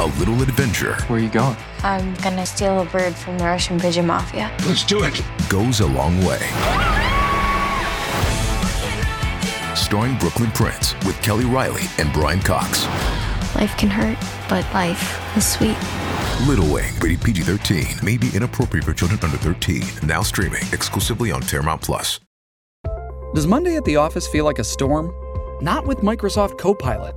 A little adventure Where are you going? I'm gonna steal a bird from the Russian pigeon mafia. Let's do it. goes a long way. Starring Brooklyn Prince with Kelly Reilly and Brian Cox. Life can hurt, but life is sweet. Little Wing, rated PG 13, may be inappropriate for children under 13. Now streaming exclusively on Paramount Plus. Does Monday at the office feel like a storm? Not with Microsoft Copilot.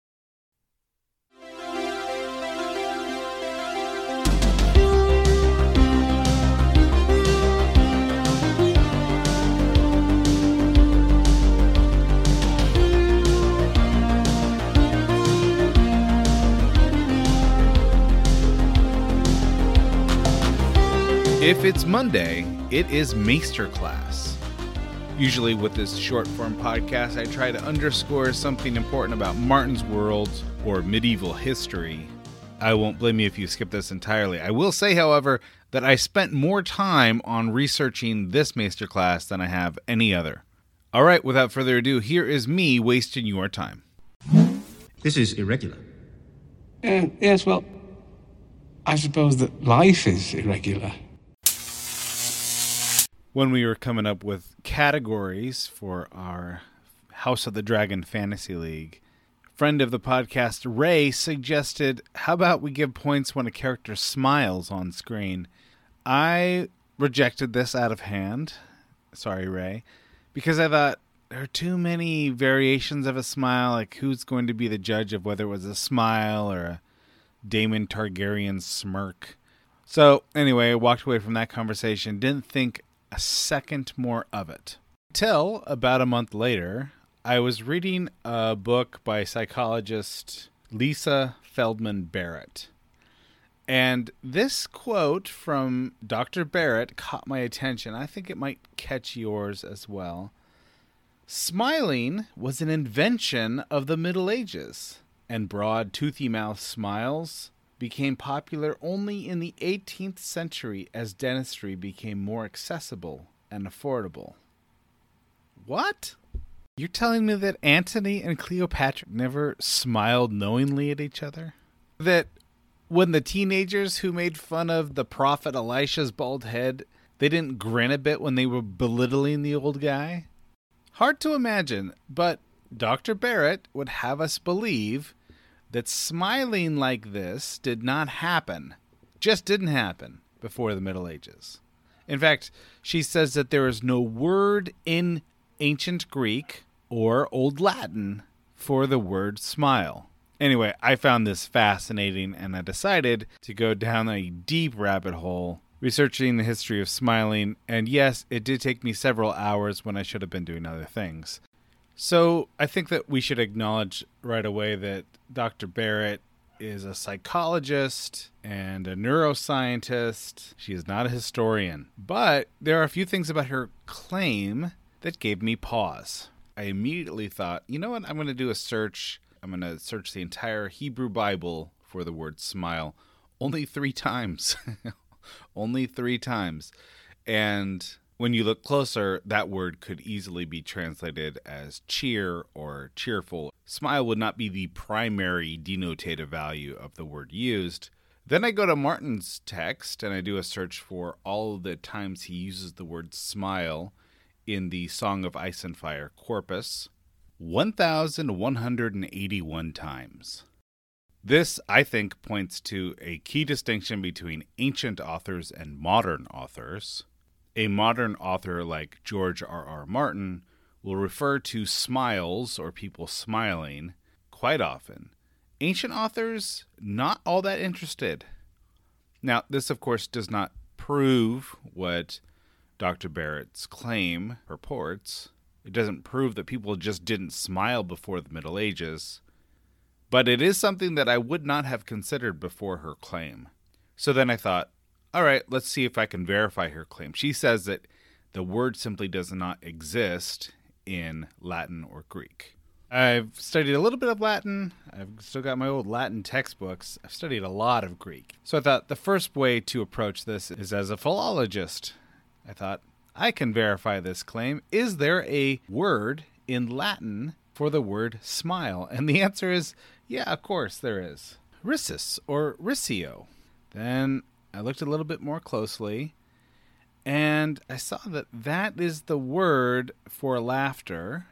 If it's Monday, it is Maester Class. Usually, with this short form podcast, I try to underscore something important about Martin's world or medieval history. I won't blame you if you skip this entirely. I will say, however, that I spent more time on researching this Maester Class than I have any other. All right, without further ado, here is me wasting your time. This is irregular. Uh, yes, well, I suppose that life is irregular. When we were coming up with categories for our House of the Dragon Fantasy League, friend of the podcast Ray suggested, "How about we give points when a character smiles on screen?" I rejected this out of hand. Sorry, Ray, because I thought there are too many variations of a smile. Like, who's going to be the judge of whether it was a smile or a Daemon Targaryen smirk? So, anyway, I walked away from that conversation, didn't think a second more of it. Till about a month later, I was reading a book by psychologist Lisa Feldman Barrett. And this quote from Dr. Barrett caught my attention. I think it might catch yours as well. Smiling was an invention of the Middle Ages, and broad, toothy mouth smiles became popular only in the 18th century as dentistry became more accessible and affordable. What? You're telling me that Antony and Cleopatra never smiled knowingly at each other? That when the teenagers who made fun of the prophet Elisha's bald head, they didn't grin a bit when they were belittling the old guy? Hard to imagine, but Dr. Barrett would have us believe that smiling like this did not happen, just didn't happen before the Middle Ages. In fact, she says that there is no word in ancient Greek or Old Latin for the word smile. Anyway, I found this fascinating and I decided to go down a deep rabbit hole researching the history of smiling. And yes, it did take me several hours when I should have been doing other things. So I think that we should acknowledge right away that Dr. Barrett is a psychologist and a neuroscientist. She is not a historian. But there are a few things about her claim that gave me pause. I immediately thought, you know what? I'm going to do a search. I'm going to search the entire Hebrew Bible for the word smile only three times. only three times. And when you look closer, that word could easily be translated as cheer or cheerful. Smile would not be the primary denotative value of the word used. Then I go to Martin's text and I do a search for all the times he uses the word smile in the Song of Ice and Fire corpus 1,181 times. This, I think, points to a key distinction between ancient authors and modern authors. A modern author like George R. R. Martin will refer to smiles or people smiling quite often. Ancient authors, not all that interested. Now, this, of course, does not prove what Dr. Barrett's claim purports. It doesn't prove that people just didn't smile before the Middle Ages, but it is something that I would not have considered before her claim. So then I thought, all right, let's see if I can verify her claim. She says that the word simply does not exist in Latin or Greek. I've studied a little bit of Latin. I've still got my old Latin textbooks. I've studied a lot of Greek. So I thought the first way to approach this is as a philologist. I thought, I can verify this claim. Is there a word in Latin for the word smile? And the answer is, yeah, of course there is. Risus or rissio. Then I looked a little bit more closely and I saw that that is the word for laughter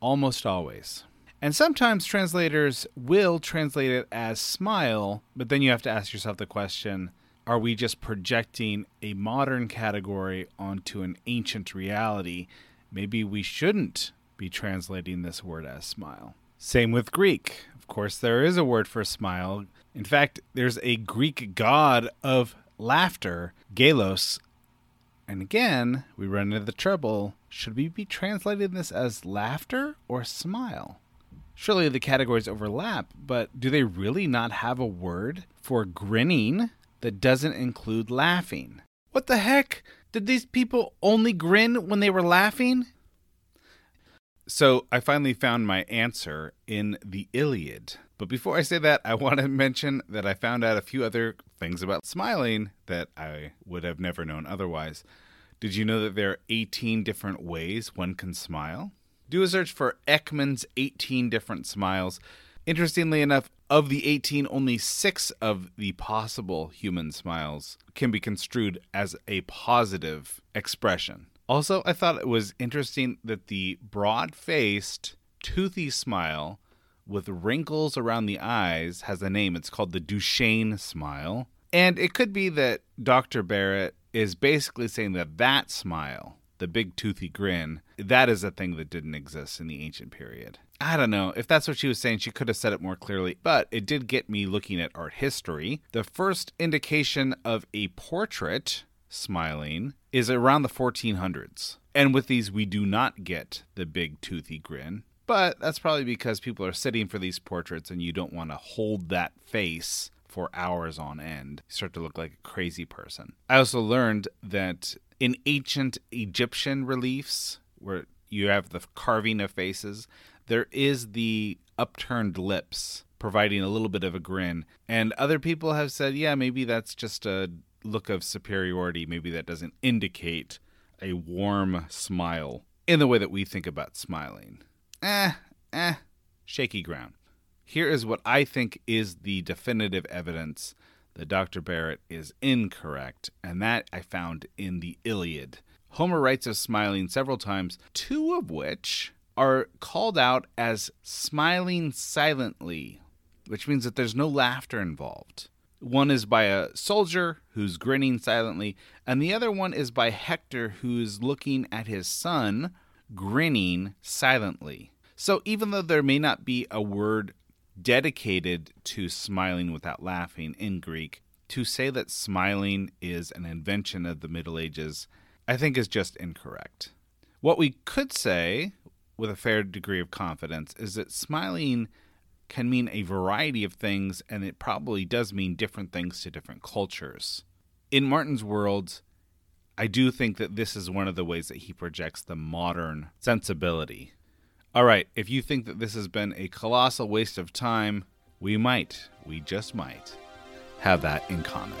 almost always. And sometimes translators will translate it as smile, but then you have to ask yourself the question are we just projecting a modern category onto an ancient reality? Maybe we shouldn't be translating this word as smile. Same with Greek. Of course, there is a word for smile. In fact, there's a Greek god of laughter, Gelos. And again, we run into the trouble should we be translating this as laughter or smile? Surely the categories overlap, but do they really not have a word for grinning that doesn't include laughing? What the heck? Did these people only grin when they were laughing? So I finally found my answer in the Iliad. But before I say that, I want to mention that I found out a few other things about smiling that I would have never known otherwise. Did you know that there are 18 different ways one can smile? Do a search for Ekman's 18 different smiles. Interestingly enough, of the 18, only six of the possible human smiles can be construed as a positive expression. Also, I thought it was interesting that the broad faced, toothy smile with wrinkles around the eyes has a name. It's called the Duchenne smile. And it could be that Dr. Barrett is basically saying that that smile, the big toothy grin, that is a thing that didn't exist in the ancient period. I don't know. If that's what she was saying, she could have said it more clearly, but it did get me looking at art history. The first indication of a portrait smiling is around the 1400s. And with these, we do not get the big toothy grin. But that's probably because people are sitting for these portraits and you don't want to hold that face for hours on end. You start to look like a crazy person. I also learned that in ancient Egyptian reliefs, where you have the carving of faces, there is the upturned lips providing a little bit of a grin. And other people have said, yeah, maybe that's just a look of superiority. Maybe that doesn't indicate a warm smile in the way that we think about smiling. Eh, eh, shaky ground. Here is what I think is the definitive evidence that Dr. Barrett is incorrect, and that I found in the Iliad. Homer writes of smiling several times, two of which are called out as smiling silently, which means that there's no laughter involved. One is by a soldier who's grinning silently, and the other one is by Hector who's looking at his son, grinning silently. So even though there may not be a word dedicated to smiling without laughing in Greek, to say that smiling is an invention of the Middle Ages, I think is just incorrect. What we could say with a fair degree of confidence is that smiling can mean a variety of things, and it probably does mean different things to different cultures. In Martin's world, I do think that this is one of the ways that he projects the modern sensibility. All right, if you think that this has been a colossal waste of time, we might, we just might, have that in common.